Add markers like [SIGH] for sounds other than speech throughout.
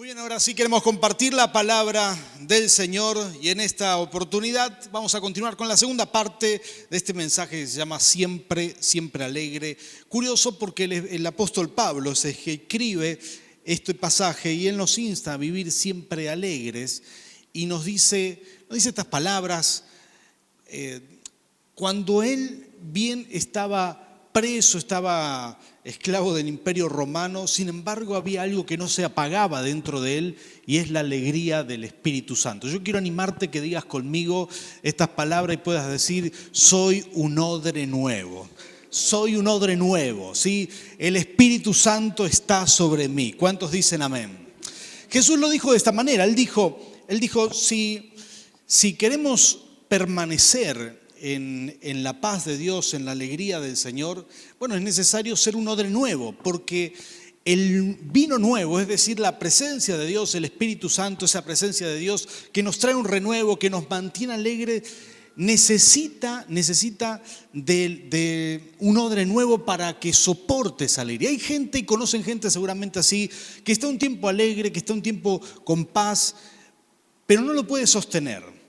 Muy bien, ahora sí queremos compartir la palabra del Señor y en esta oportunidad vamos a continuar con la segunda parte de este mensaje que se llama Siempre, siempre alegre. Curioso porque el, apóstol Pablo se escribe este pasaje y él nos insta a vivir siempre alegres y nos dice, nos dice estas palabras, eh, cuando él bien estaba preso, estaba esclavo del imperio romano, sin embargo había algo que no se apagaba dentro de él y es la alegría del Espíritu Santo. Yo quiero animarte que digas conmigo estas palabras y puedas decir, soy un odre nuevo. Soy un odre nuevo, ¿sí? El Espíritu Santo está sobre mí. ¿Cuántos dicen amén? Jesús lo dijo de esta manera, él dijo, él dijo, si, si queremos permanecer en, la paz de Dios, en la alegría del Señor, bueno, es necesario ser un odre nuevo, porque el vino nuevo, es decir, la presencia de Dios, el Espíritu Santo, esa presencia de Dios que nos trae un renuevo, que nos mantiene alegre, necesita, necesita de, de, un odre nuevo para que soporte esa alegría. Hay gente, y conocen gente seguramente así, que está un tiempo alegre, que está un tiempo con paz, pero no lo puede sostener.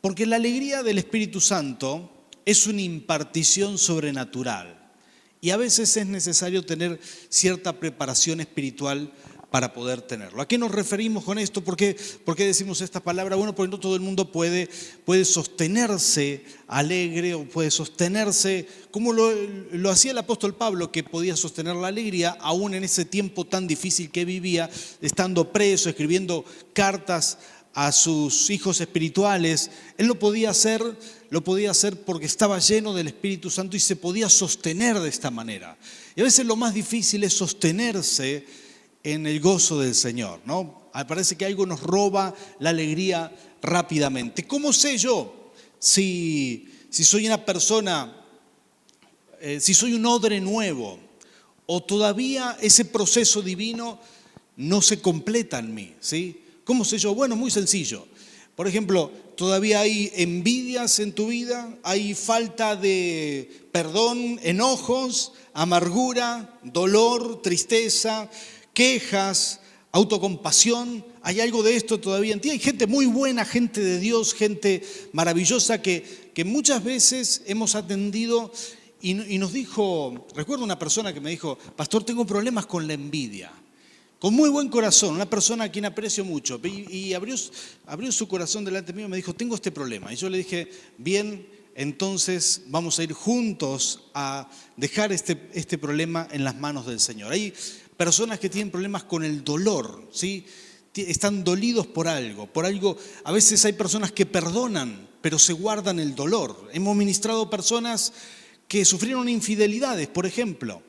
Porque la alegría del Espíritu Santo es una impartición sobrenatural y a veces es necesario tener cierta preparación espiritual para poder tenerlo. ¿A qué nos referimos con esto? ¿Por qué, decimos esta palabra? Bueno, porque no todo el mundo puede, puede sostenerse alegre o puede sostenerse como lo, lo, hacía el apóstol Pablo, que podía sostener la alegría aún en ese tiempo tan difícil que vivía, estando preso, escribiendo cartas a sus hijos espirituales, él lo podía hacer, lo podía hacer porque estaba lleno del Espíritu Santo y se podía sostener de esta manera. Y a veces lo más difícil es sostenerse en el gozo del Señor, ¿no? Parece que algo nos roba la alegría rápidamente. ¿Cómo sé yo si, si soy una persona, eh, si soy un odre nuevo o todavía ese proceso divino no se completa en mí, ¿sí? ¿Cómo sé yo? Bueno, muy sencillo. Por ejemplo, todavía hay envidias en tu vida, hay falta de perdón, enojos, amargura, dolor, tristeza, quejas, autocompasión. ¿Hay algo de esto todavía en ti? Hay gente muy buena, gente de Dios, gente maravillosa que, que muchas veces hemos atendido y, y nos dijo, recuerdo una persona que me dijo, pastor, tengo problemas con la envidia con muy buen corazón, una persona a quien aprecio mucho, y, abrió, su corazón delante mío y me dijo, tengo este problema. Y yo le dije, bien, entonces vamos a ir juntos a dejar este, este problema en las manos del Señor. Hay personas que tienen problemas con el dolor, ¿sí? están dolidos por algo, por algo, a veces hay personas que perdonan, pero se guardan el dolor. Hemos ministrado personas que sufrieron infidelidades, por ejemplo,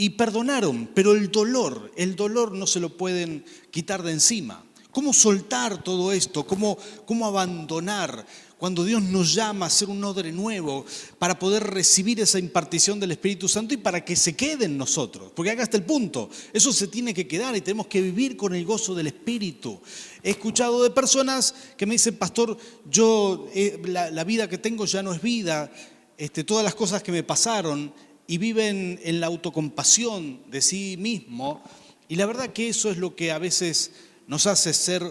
y perdonaron, pero el dolor, el dolor no se lo pueden quitar de encima. ¿Cómo soltar todo esto? ¿Cómo, cómo abandonar cuando Dios nos llama a ser un odre nuevo para poder recibir esa impartición del Espíritu Santo y para que se quede en nosotros? Porque acá está el punto. Eso se tiene que quedar y tenemos que vivir con el gozo del Espíritu. He escuchado de personas que me dicen, pastor, yo eh, la, vida que tengo ya no es vida, este, todas las cosas que me pasaron y viven en la autocompasión de sí mismo. Y la verdad que eso es lo que a veces nos hace ser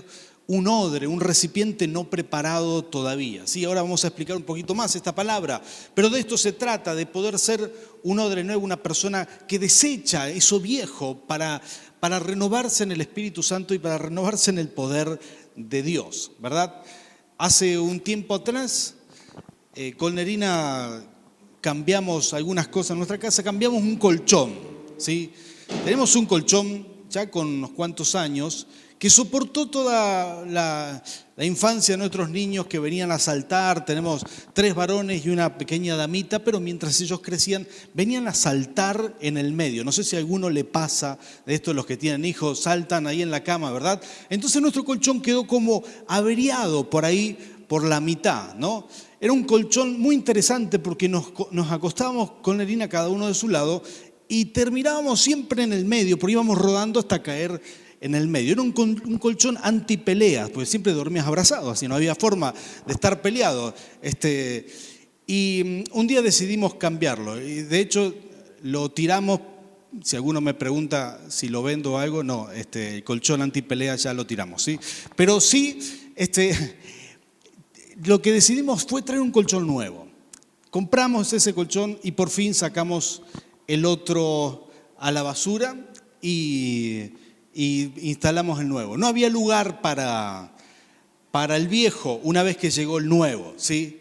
un odre, un recipiente no preparado todavía. Sí, ahora vamos a explicar un poquito más esta palabra, pero de esto se trata, de poder ser un odre nuevo, una persona que desecha eso viejo para, para renovarse en el Espíritu Santo y para renovarse en el poder de Dios, ¿verdad? Hace un tiempo atrás, eh, Colnerina cambiamos algunas cosas en nuestra casa, cambiamos un colchón, ¿sí? Tenemos un colchón ya con unos cuantos años que soportó toda la, infancia de nuestros niños que venían a saltar. Tenemos tres varones y una pequeña damita, pero mientras ellos crecían, venían a saltar en el medio. No sé si a alguno le pasa de esto, los que tienen hijos, saltan ahí en la cama, ¿verdad? Entonces nuestro colchón quedó como averiado por ahí, por la mitad, ¿no? Era un colchón muy interesante porque nos, acostábamos con Erina cada uno de su lado y terminábamos siempre en el medio, porque íbamos rodando hasta caer en el medio. Era un, colchón antipeleas, porque siempre dormías abrazado, así no había forma de estar peleado. Este, y mm, un día decidimos cambiarlo, y de hecho lo tiramos si alguno me pregunta si lo vendo o algo, no, este, el colchón antipelea ya lo tiramos, ¿sí? Pero sí, este, lo que decidimos fue traer un colchón nuevo. Compramos ese colchón y por fin sacamos el otro a la basura y, instalamos el nuevo. No había lugar para, para el viejo una vez que llegó el nuevo, ¿sí?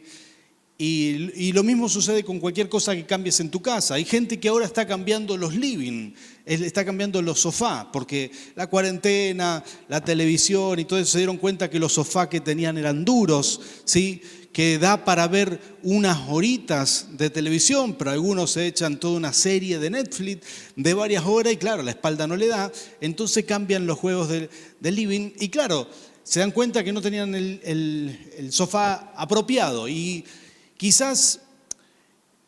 Y, lo mismo sucede con cualquier cosa que cambies en tu casa. Hay gente que ahora está cambiando los living, está cambiando los sofás, porque la cuarentena, la televisión y todo eso se dieron cuenta que los sofás que tenían eran duros, ¿sí? que da para ver unas horitas de televisión, pero algunos se echan toda una serie de Netflix de varias horas y claro, la espalda no le da, entonces cambian los juegos del, living y claro, se dan cuenta que no tenían el, el sofá apropiado y Quizás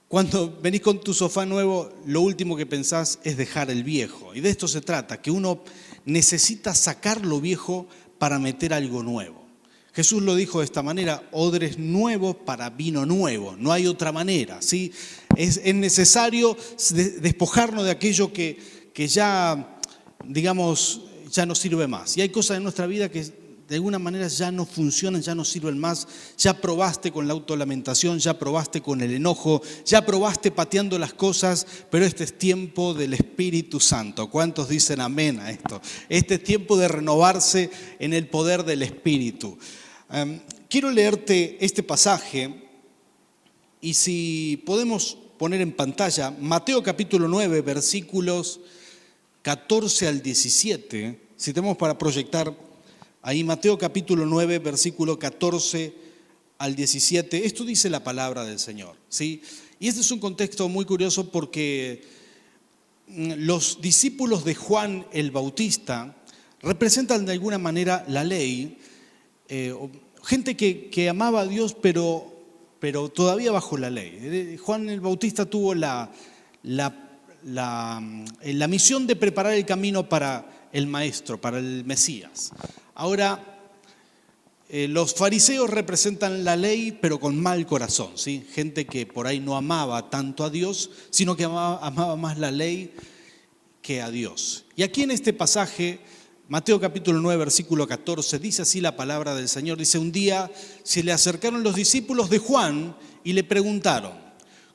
cuando venís con tu sofá nuevo, lo último que pensás es dejar el viejo. Y de esto se trata, que uno necesita sacar lo viejo para meter algo nuevo. Jesús lo dijo de esta manera, odres nuevos para vino nuevo, no hay otra manera. ¿sí? Es, es necesario despojarnos de aquello que, que ya, digamos, ya no sirve más. Y hay cosas en nuestra vida que de alguna manera ya no funcionan, ya no sirven más, ya probaste con la autolamentación, ya probaste con el enojo, ya probaste pateando las cosas, pero este es tiempo del Espíritu Santo. ¿Cuántos dicen amén a esto? Este es tiempo de renovarse en el poder del Espíritu. Em, quiero leerte este pasaje y si podemos poner en pantalla Mateo capítulo 9, versículos 14 al 17, si tenemos para proyectar Ahí Mateo capítulo 9, versículo 14 al 17, esto dice la palabra del Señor, ¿sí? Y este es un contexto muy curioso porque mm, los discípulos de Juan el Bautista representan de alguna manera la ley, eh, gente que, amaba a Dios pero, pero todavía bajo la ley. Eh, Juan el Bautista tuvo la, la, mm, la misión de preparar el camino para el Maestro, para el Mesías. Ahora, eh, los fariseos representan la ley, pero con mal corazón, ¿sí? Gente que por ahí no amaba tanto a Dios, sino que amaba, más la ley que a Dios. Y aquí en este pasaje, Mateo capítulo 9, versículo 14, dice así la palabra del Señor. Dice, un día se le acercaron los discípulos de Juan y le preguntaron,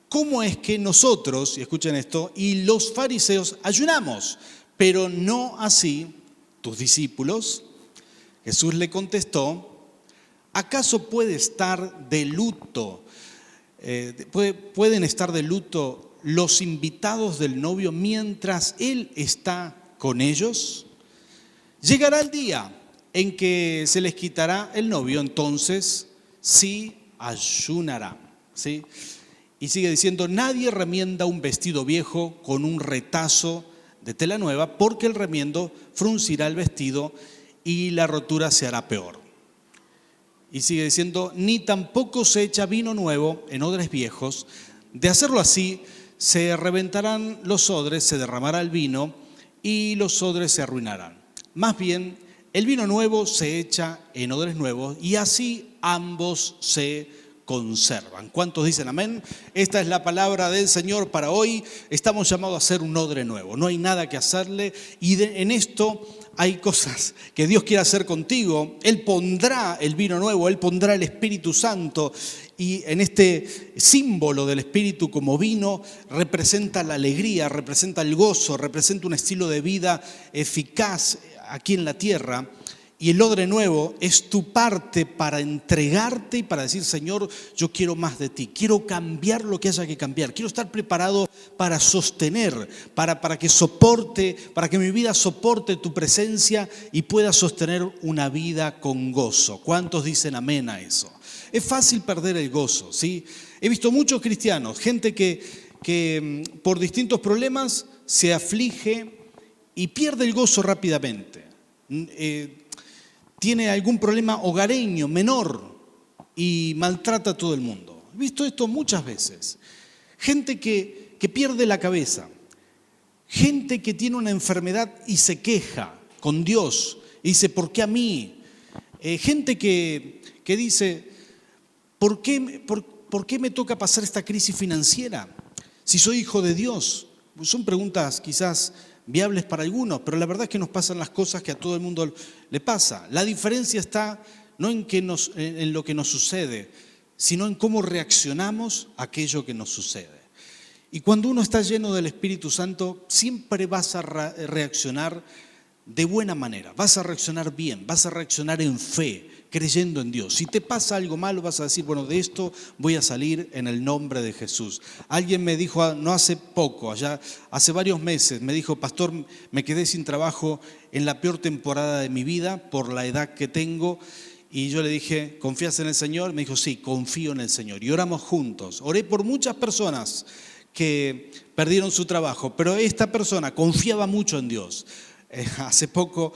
¿cómo es que nosotros, y escuchen esto, y los fariseos ayunamos, pero no así tus discípulos? Jesús le contestó, ¿acaso puede estar de luto? Eh, ¿Pueden estar de luto los invitados del novio mientras él está con ellos? Llegará el día en que se les quitará el novio, entonces sí ayunarán. ¿sí? Y sigue diciendo, nadie remienda un vestido viejo con un retazo de tela nueva, porque el remiendo fruncirá el vestido y la rotura se hará peor. Y sigue diciendo, ni tampoco se echa vino nuevo en odres viejos. De hacerlo así, se reventarán los odres, se derramará el vino y los odres se arruinarán. Más bien, el vino nuevo se echa en odres nuevos y así ambos se conservan. ¿Cuántos dicen amén? Esta es la palabra del Señor para hoy. Estamos llamados a hacer un odre nuevo. No hay nada que hacerle y en esto hay cosas que Dios quiere hacer contigo. Él pondrá el vino nuevo, Él pondrá el Espíritu Santo y en este símbolo del Espíritu como vino representa la alegría, representa el gozo, representa un estilo de vida eficaz aquí en la tierra. Y el odre nuevo es tu parte para entregarte y para decir, Señor, yo quiero más de ti, quiero cambiar lo que haya que cambiar, quiero estar preparado para sostener, para, para que soporte, para que mi vida soporte tu presencia y pueda sostener una vida con gozo. ¿Cuántos dicen amén a eso? Es fácil perder el gozo, ¿sí? He visto muchos cristianos, gente que, que mm, por distintos problemas se aflige y pierde el gozo rápidamente. Mm, eh, tiene algún problema hogareño menor y maltrata a todo el mundo. He visto esto muchas veces. Gente que, que pierde la cabeza, gente que tiene una enfermedad y se queja con Dios y dice, ¿por qué a mí? Eh, gente que, que dice, ¿por qué, por, ¿por qué me toca pasar esta crisis financiera? Si soy hijo de Dios, son preguntas quizás viables para algunos, pero la verdad es que nos pasan las cosas que a todo el mundo le pasa. La diferencia está no en, en lo que nos sucede, sino en cómo reaccionamos a aquello que nos sucede. Y cuando uno está lleno del Espíritu Santo, siempre vas a reaccionar de buena manera, vas a reaccionar bien, vas a reaccionar en fe, creyendo en Dios. Si te pasa algo malo, vas a decir, bueno, de esto voy a salir en el nombre de Jesús. Alguien me dijo, ah, no hace poco, allá hace varios meses, me dijo, pastor, me quedé sin trabajo en la peor temporada de mi vida por la edad que tengo. Y yo le dije, ¿confías en el Señor? Me dijo, sí, confío en el Señor. Y oramos juntos. Oré por muchas personas que perdieron su trabajo, pero esta persona confiaba mucho en Dios. Eh, hace poco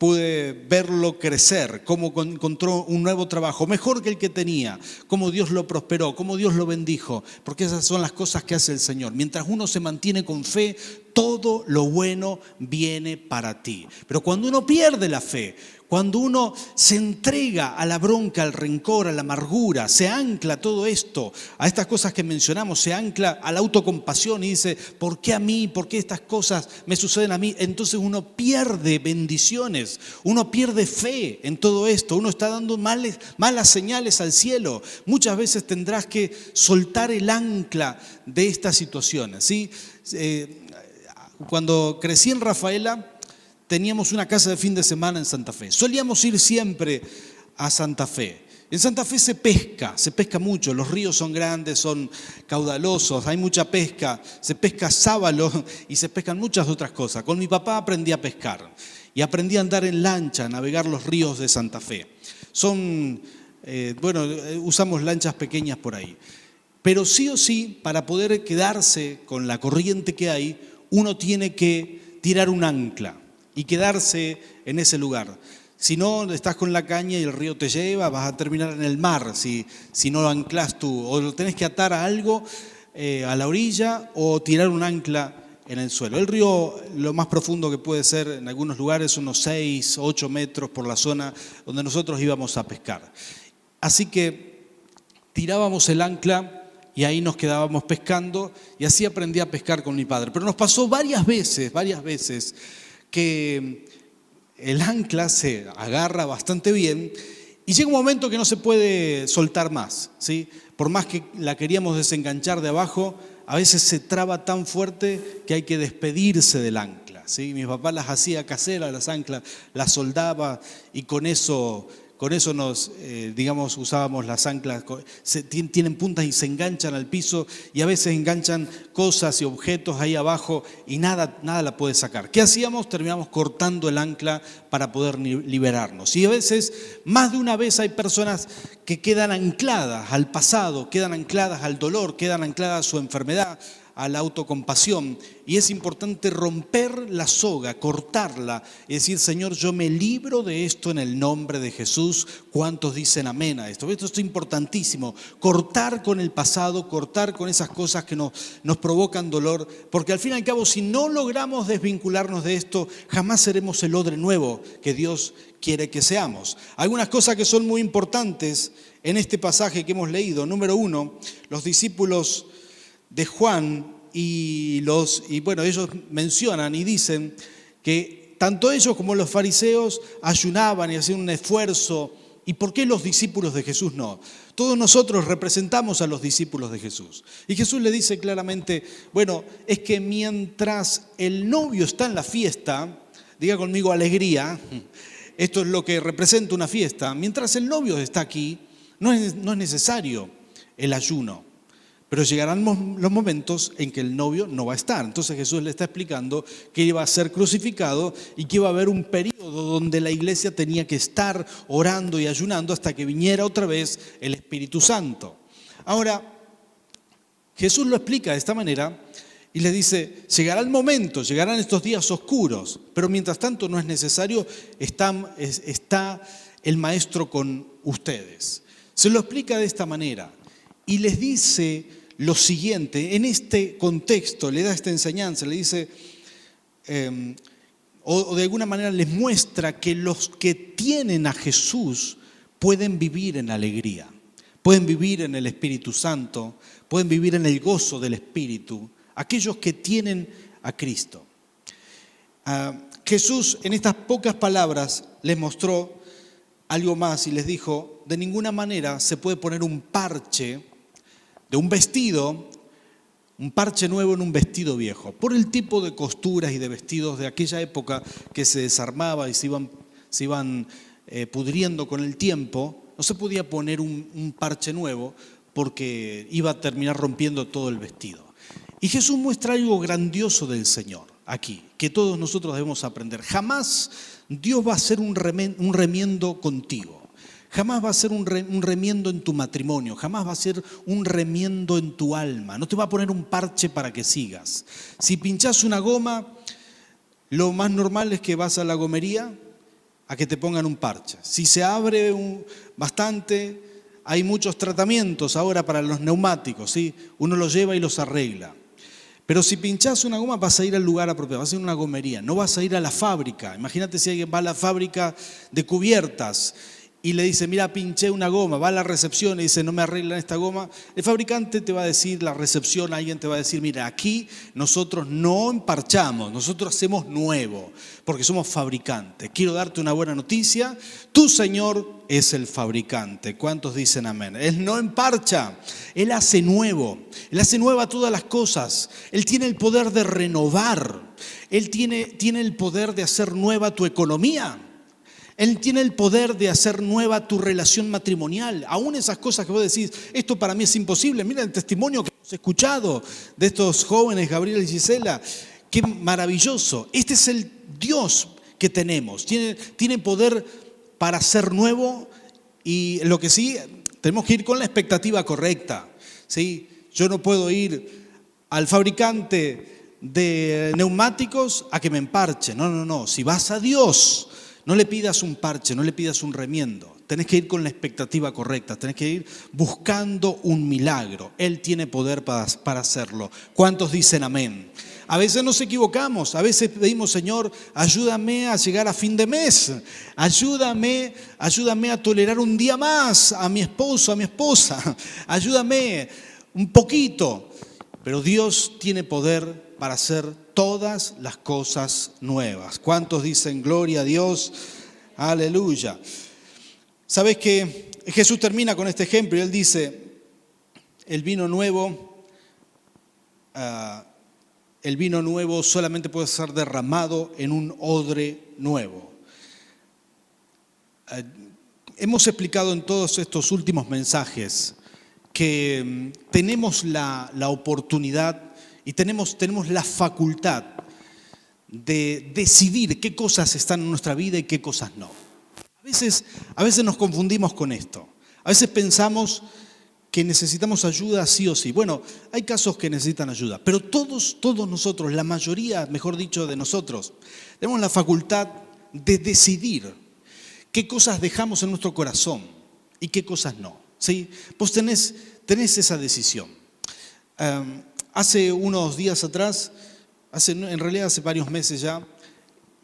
pude verlo crecer, cómo encontró un nuevo trabajo, mejor que el que tenía, cómo Dios lo prosperó, cómo Dios lo bendijo, porque esas son las cosas que hace el Señor. Mientras uno se mantiene con fe, todo lo bueno viene para ti. Pero cuando uno pierde la fe, cuando uno se entrega a la bronca, al rencor, a la amargura, se ancla todo esto, a estas cosas que mencionamos, se ancla a la autocompasión y dice, ¿por qué a mí? ¿Por qué estas cosas me suceden a mí? Entonces uno pierde bendiciones, uno pierde fe en todo esto, uno está dando malas señales al cielo. Muchas veces tendrás que soltar el ancla de estas situaciones. ¿sí? Eh, cuando crecí en Rafaela, teníamos una casa de fin de semana en Santa Fe. Solíamos ir siempre a Santa Fe. En Santa Fe se pesca, se pesca mucho, los ríos son grandes, son caudalosos, hay mucha pesca, se pesca sábalo y se pescan muchas otras cosas. Con mi papá aprendí a pescar y aprendí a andar en lancha, a navegar los ríos de Santa Fe. Son, eh, bueno, eh, usamos lanchas pequeñas por ahí. Pero sí o sí, para poder quedarse con la corriente que hay, uno tiene que tirar un ancla y quedarse en ese lugar. Si no, estás con la caña y el río te lleva, vas a terminar en el mar si, no lo anclas tú. O lo tenés que atar a algo eh, a la orilla o tirar un ancla en el suelo. El río, lo más profundo que puede ser en algunos lugares, unos 6, 8 metros por la zona donde nosotros íbamos a pescar. Así que tirábamos el ancla y ahí nos quedábamos pescando y así aprendí a pescar con mi padre. Pero nos pasó varias veces, varias veces que el ancla se agarra bastante bien y llega un momento que no se puede soltar más. ¿sí? Por más que la queríamos desenganchar de abajo, a veces se traba tan fuerte que hay que despedirse del ancla. ¿sí? Mi papá las hacía caseras, las anclas, las soldaba y con eso con eso nos, eh, digamos, usábamos las anclas, tienen puntas y se enganchan al piso y a veces enganchan cosas y objetos ahí abajo y nada, nada la puede sacar. ¿Qué hacíamos? Terminamos cortando el ancla para poder liberarnos. Y a veces, más de una vez hay personas que quedan ancladas al pasado, quedan ancladas al dolor, quedan ancladas a su enfermedad, a la autocompasión. Y es importante romper la soga, cortarla y decir, Señor, yo me libro de esto en el nombre de Jesús. ¿Cuántos dicen amén a esto? Esto es importantísimo. Cortar con el pasado, cortar con esas cosas que nos, nos provocan dolor, porque al fin y al cabo, si no logramos desvincularnos de esto, jamás seremos el odre nuevo que Dios quiere que seamos. Algunas cosas que son muy importantes en este pasaje que hemos leído. Número uno, los discípulos de Juan y los y bueno, ellos mencionan y dicen que tanto ellos como los fariseos ayunaban y hacían un esfuerzo. ¿Y por qué los discípulos de Jesús no? Todos nosotros representamos a los discípulos de Jesús. Y Jesús le dice claramente, bueno, es que mientras el novio está en la fiesta, diga conmigo alegría, esto es lo que representa una fiesta, mientras el novio está aquí, no es, no es necesario el ayuno. Pero llegarán los momentos en que el novio no va a estar. Entonces Jesús le está explicando que iba a ser crucificado y que iba a haber un periodo donde la iglesia tenía que estar orando y ayunando hasta que viniera otra vez el Espíritu Santo. Ahora, Jesús lo explica de esta manera y le dice, llegará el momento, llegarán estos días oscuros, pero mientras tanto no es necesario, está, está el Maestro con ustedes. Se lo explica de esta manera y les dice lo siguiente, en este contexto le da esta enseñanza, le dice, em, o, de alguna manera les muestra que los que tienen a Jesús pueden vivir en alegría, pueden vivir en el Espíritu Santo, pueden vivir en el gozo del Espíritu, aquellos que tienen a Cristo. Ah, Jesús en estas pocas palabras les mostró algo más y les dijo, de ninguna manera se puede poner un parche de un vestido, un parche nuevo en un vestido viejo, por el tipo de costuras y de vestidos de aquella época que se desarmaba y se iban, se iban eh, pudriendo con el tiempo, no se podía poner un parche nuevo porque iba a terminar rompiendo todo el vestido. Y Jesús muestra algo grandioso del Señor aquí, que todos nosotros debemos aprender. Jamás Dios va a hacer un remiendo contigo. Jamás va a ser un remiendo en tu matrimonio, jamás va a ser un remiendo en tu alma. No te va a poner un parche para que sigas. Si pinchas una goma, lo más normal es que vas a la gomería a que te pongan un parche. Si se abre bastante, hay muchos tratamientos ahora para los neumáticos, ¿sí? uno los lleva y los arregla. Pero si pinchas una goma vas a ir al lugar apropiado, vas a ir a una gomería, no vas a ir a la fábrica. Imagínate si alguien va a la fábrica de cubiertas y le dice, mira, pinché una goma, va a la recepción y dice, no me arreglan esta goma, el fabricante te va a decir, la recepción, alguien te va a decir, mira, aquí nosotros no emparchamos, nosotros hacemos nuevo, porque somos fabricantes. Quiero darte una buena noticia, tu Señor es el fabricante. ¿Cuántos dicen amén? Él no emparcha, Él hace nuevo, Él hace nueva todas las cosas, Él tiene el poder de renovar, Él tiene, tiene el poder de hacer nueva tu economía. Él tiene el poder de hacer nueva tu relación matrimonial. Aún esas cosas que vos decís, esto para mí es imposible. Mira el testimonio que hemos escuchado de estos jóvenes, Gabriel y Gisela. Qué maravilloso. Este es el Dios que tenemos. Tiene, tiene poder para ser nuevo y lo que sí, tenemos que ir con la expectativa correcta. ¿sí? Yo no puedo ir al fabricante de neumáticos a que me emparche. No, no, no. Si vas a Dios, no le pidas un parche, no le pidas un remiendo. Tenés que ir con la expectativa correcta, tenés que ir buscando un milagro. Él tiene poder para, hacerlo. ¿Cuántos dicen amén? A veces nos equivocamos, a veces pedimos, Señor, ayúdame a llegar a fin de mes, ayúdame, ayúdame a tolerar un día más a mi esposo, a mi esposa, ayúdame un poquito. Pero Dios tiene poder para hacer todas las cosas nuevas. ¿Cuántos dicen gloria a Dios? Aleluya. Sabes que Jesús termina con este ejemplo y él dice, el vino nuevo, ah, el vino nuevo solamente puede ser derramado en un odre nuevo. Ah, hemos explicado en todos estos últimos mensajes que mm, tenemos la, la oportunidad y tenemos, tenemos la facultad de decidir qué cosas están en nuestra vida y qué cosas no. A veces, a veces nos confundimos con esto. A veces pensamos que necesitamos ayuda sí o sí. Bueno, hay casos que necesitan ayuda, pero todos, todos nosotros, la mayoría, mejor dicho, de nosotros, tenemos la facultad de decidir qué cosas dejamos en nuestro corazón y qué cosas no. ¿sí? Vos tenés, tenés esa decisión. Em, Hace unos días atrás, hace, en realidad hace varios meses ya,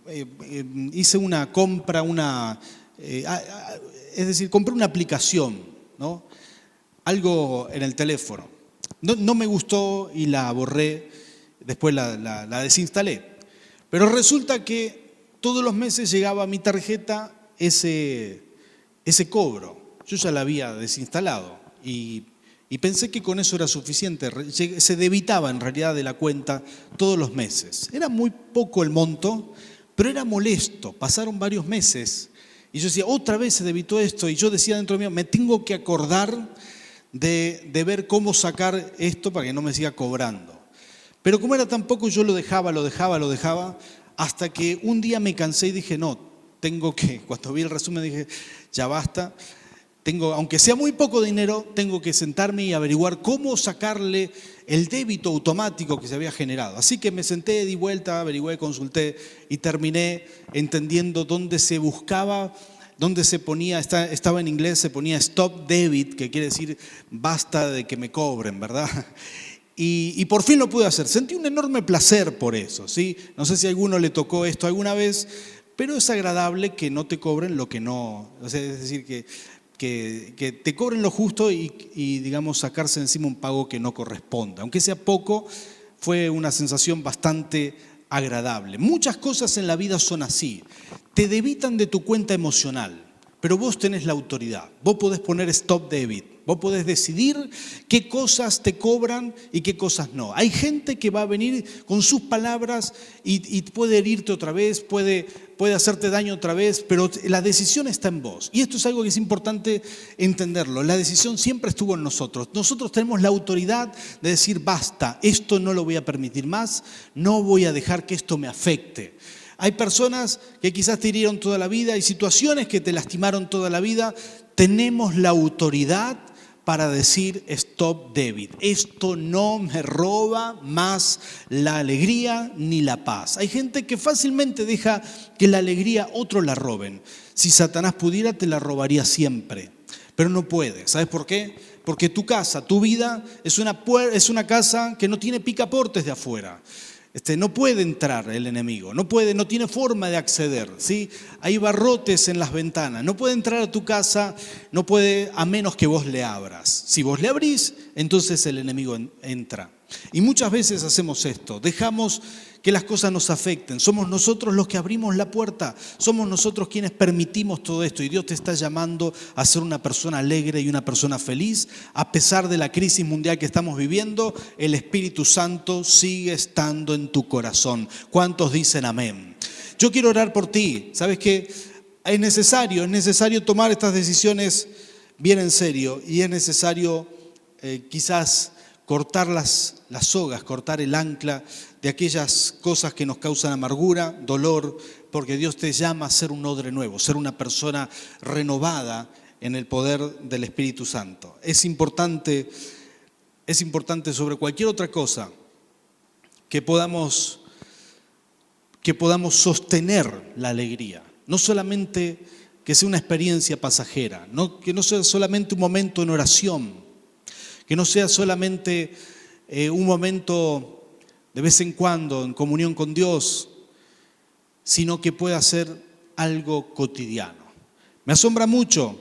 eh, eh, hice una compra, una, eh, es decir, compré una aplicación, ¿no? algo en el teléfono. No, me gustó y la borré, después la, la, desinstalé. Pero resulta que todos los meses llegaba a mi tarjeta ese, ese cobro. Yo ya la había desinstalado y y pensé que con eso era suficiente. Se debitaba en realidad de la cuenta todos los meses. Era muy poco el monto, pero era molesto. Pasaron varios meses y yo decía, otra vez se debitó esto. Y yo decía dentro mío, me tengo que acordar de, de ver cómo sacar esto para que no me siga cobrando. Pero como era tan poco, yo lo dejaba, lo dejaba, lo dejaba, hasta que un día me cansé y dije, no, tengo que, cuando vi el resumen dije, ya basta tengo, aunque sea muy poco dinero, tengo que sentarme y averiguar cómo sacarle el débito automático que se había generado. Así que me senté, di vuelta, averigué, consulté y terminé entendiendo dónde se buscaba, dónde se ponía, estaba en inglés, se ponía stop debit, que quiere decir basta de que me cobren, ¿verdad? [LAUGHS] Y, por fin lo pude hacer. Sentí un enorme placer por eso, ¿sí? No sé si a alguno le tocó esto alguna vez, pero es agradable que no te cobren lo que no, es decir, que que, te cobren lo justo y, digamos, sacarse encima un pago que no corresponda. Aunque sea poco, fue una sensación bastante agradable. Muchas cosas en la vida son así. Te debitan de tu cuenta emocional, pero vos tenés la autoridad. Vos podés poner stop debit. Vos podés decidir qué cosas te cobran y qué cosas no. Hay gente que va a venir con sus palabras y, puede herirte otra vez, puede, puede hacerte daño otra vez, pero la decisión está en vos. Y esto es algo que es importante entenderlo. La decisión siempre estuvo en nosotros. Nosotros tenemos la autoridad de decir, basta, esto no lo voy a permitir más, no voy a dejar que esto me afecte. Hay personas que quizás te hirieron toda la vida, hay situaciones que te lastimaron toda la vida. Tenemos la autoridad para decir stop David. Esto no me roba más la alegría ni la paz. Hay gente que fácilmente deja que la alegría otros la roben. Si Satanás pudiera, te la robaría siempre. Pero no puede. ¿Sabes por qué? Porque tu casa, tu vida, es una, es una casa que no tiene picaportes de afuera. Este, no puede entrar el enemigo, no puede, no tiene forma de acceder, ¿sí? Hay barrotes en las ventanas, no puede entrar a tu casa, no puede a menos que vos le abras. Si vos le abrís, entonces el enemigo entra. Y muchas veces hacemos esto, dejamos que las cosas nos afecten. Somos nosotros los que abrimos la puerta, somos nosotros quienes permitimos todo esto y Dios te está llamando a ser una persona alegre y una persona feliz. A pesar de la crisis mundial que estamos viviendo, el Espíritu Santo sigue estando en tu corazón. ¿Cuántos dicen amén? Yo quiero orar por ti. ¿Sabes qué? Es necesario, es necesario tomar estas decisiones bien en serio y es necesario eh, quizás cortar las, sogas, cortar el ancla de aquellas cosas que nos causan amargura, dolor, porque Dios te llama a ser un odre nuevo, ser una persona renovada en el poder del Espíritu Santo. Es importante, es importante sobre cualquier otra cosa que podamos, que podamos sostener la alegría, no solamente que sea una experiencia pasajera, no, que no sea solamente un momento en oración, que no sea solamente eh, un momento de vez en cuando en comunión con Dios, sino que pueda ser algo cotidiano. Me asombra mucho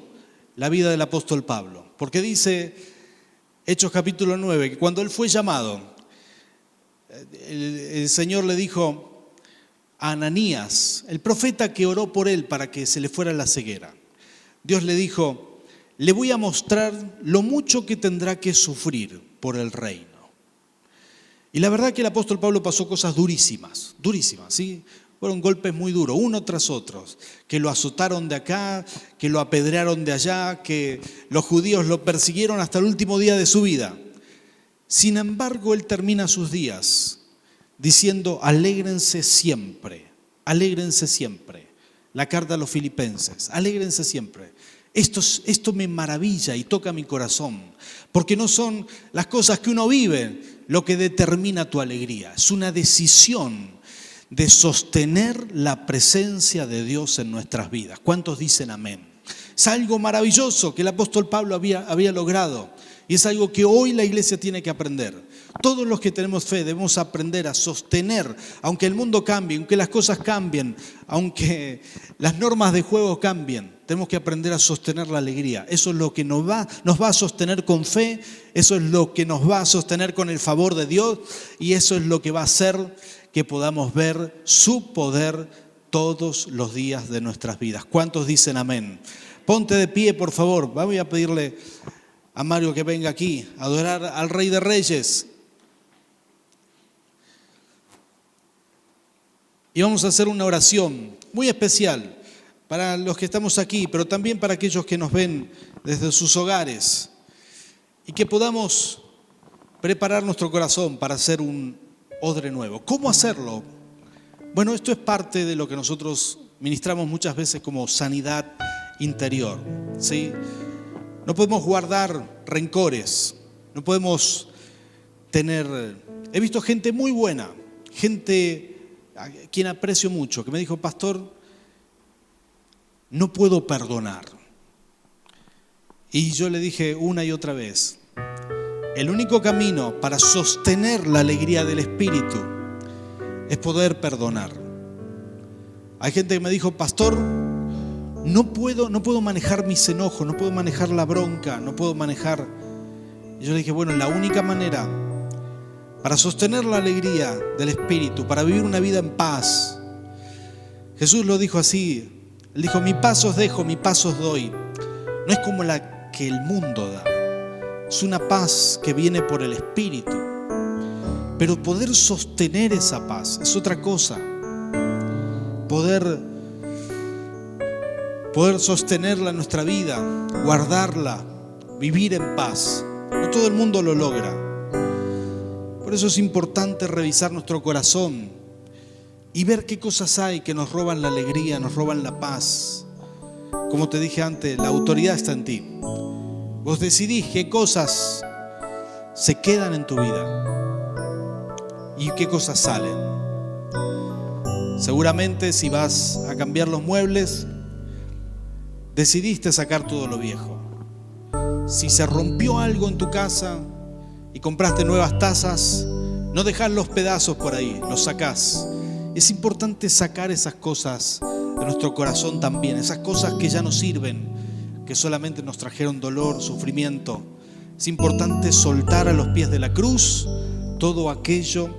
la vida del apóstol Pablo, porque dice Hechos capítulo 9, que cuando él fue llamado, el Señor le dijo a Ananías, el profeta que oró por él para que se le fuera la ceguera, Dios le dijo, le voy a mostrar lo mucho que tendrá que sufrir por el reino. Y la verdad que el apóstol Pablo pasó cosas durísimas, durísimas, ¿sí? Fueron golpes muy duros, uno tras otro, que lo azotaron de acá, que lo apedrearon de allá, que los judíos lo persiguieron hasta el último día de su vida. Sin embargo, él termina sus días diciendo, alégrense siempre, alégrense siempre. La carta a los filipenses, alégrense siempre. Esto, me maravilla y toca mi corazón, porque no son las cosas que uno vive lo que determina tu alegría, es una decisión de sostener la presencia de Dios en nuestras vidas. ¿Cuántos dicen amén? Es algo maravilloso que el apóstol Pablo había, había logrado. Y es algo que hoy la iglesia tiene que aprender. Todos los que tenemos fe debemos aprender a sostener, aunque el mundo cambie, aunque las cosas cambien, aunque las normas de juego cambien, tenemos que aprender a sostener la alegría. Eso es lo que nos va, nos va a sostener con fe, eso es lo que nos va a sostener con el favor de Dios y eso es lo que va a hacer que podamos ver su poder todos los días de nuestras vidas. ¿Cuántos dicen amén? Ponte de pie, por favor. Voy a pedirle a Mario que venga aquí a adorar al Rey de Reyes. Y vamos a hacer una oración muy especial para los que estamos aquí, pero también para aquellos que nos ven desde sus hogares. Y que podamos preparar nuestro corazón para hacer un odre nuevo. ¿Cómo hacerlo? Bueno, esto es parte de lo que nosotros ministramos muchas veces como sanidad interior. ¿sí? No podemos guardar rencores, no podemos tener... He visto gente muy buena, gente a quien aprecio mucho, que me dijo, pastor, no puedo perdonar. Y yo le dije una y otra vez, el único camino para sostener la alegría del Espíritu es poder perdonar. Hay gente que me dijo, pastor, no puedo, no puedo manejar mis enojos, no puedo manejar la bronca, no puedo manejar... Y yo le dije, bueno, la única manera para sostener la alegría del Espíritu, para vivir una vida en paz. Jesús lo dijo así, Él dijo, mi paso os dejo, mi paso os doy. No es como la que el mundo da, es una paz que viene por el Espíritu. Pero poder sostener esa paz es otra cosa. Poder, poder sostenerla en nuestra vida, guardarla, vivir en paz. No todo el mundo lo logra. Por eso es importante revisar nuestro corazón y ver qué cosas hay que nos roban la alegría, nos roban la paz. Como te dije antes, la autoridad está en ti. Vos decidís qué cosas se quedan en tu vida y qué cosas salen. Seguramente si vas a cambiar los muebles, decidiste sacar todo lo viejo. Si se rompió algo en tu casa y compraste nuevas tazas, no dejas los pedazos por ahí, los sacás. Es importante sacar esas cosas de nuestro corazón también, esas cosas que ya no sirven, que solamente nos trajeron dolor, sufrimiento. Es importante soltar a los pies de la cruz todo aquello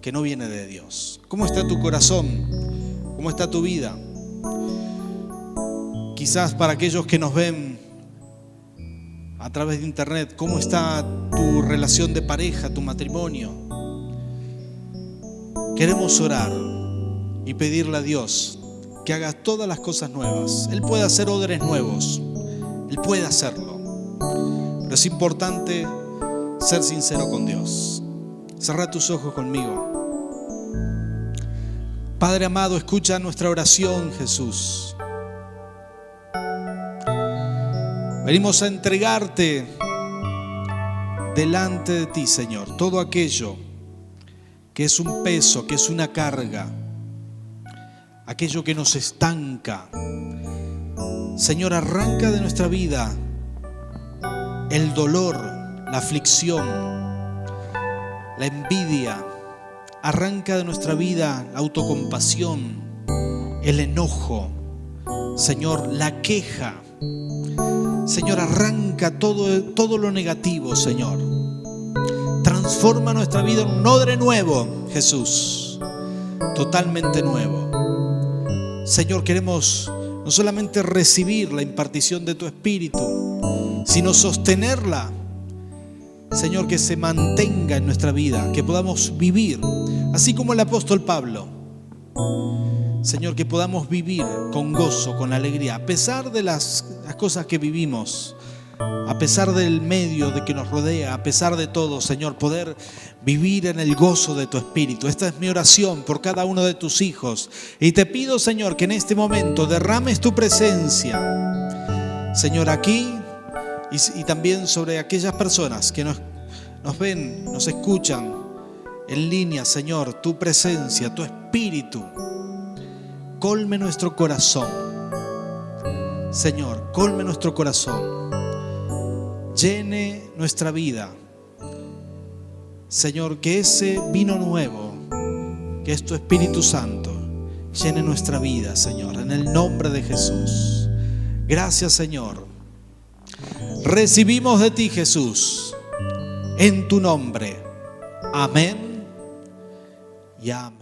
que no viene de Dios. ¿Cómo está tu corazón? ¿Cómo está tu vida? Quizás para aquellos que nos ven a través de internet, ¿cómo está tu relación de pareja, tu matrimonio? Queremos orar y pedirle a Dios que haga todas las cosas nuevas. Él puede hacer odres nuevos, Él puede hacerlo. Pero es importante ser sincero con Dios. Cerra tus ojos conmigo. Padre amado, escucha nuestra oración, Jesús. Venimos a entregarte delante de ti, Señor, todo aquello que es un peso, que es una carga, aquello que nos estanca. Señor, arranca de nuestra vida el dolor, la aflicción, la envidia. Arranca de nuestra vida la autocompasión, el enojo. Señor, la queja Señor, arranca todo, todo lo negativo, Señor. Transforma nuestra vida en un odre nuevo, Jesús. Totalmente nuevo. Señor, queremos no solamente recibir la impartición de tu Espíritu, sino sostenerla. Señor, que se mantenga en nuestra vida, que podamos vivir, así como el apóstol Pablo Señor, que podamos vivir con gozo, con alegría, a pesar de las, cosas que vivimos, a pesar del medio de que nos rodea, a pesar de todo, Señor, poder vivir en el gozo de tu Espíritu. Esta es mi oración por cada uno de tus hijos. Y te pido, Señor, que en este momento derrames tu presencia, Señor, aquí y, y también sobre aquellas personas que nos, nos ven, nos escuchan en línea, Señor, tu presencia, tu Espíritu colme nuestro corazón. Señor, colme nuestro corazón. Llene nuestra vida. Señor, que ese vino nuevo, que es tu Espíritu Santo, llene nuestra vida, Señor, en el nombre de Jesús. Gracias, Señor. Recibimos de ti, Jesús, en tu nombre. Amén y amén.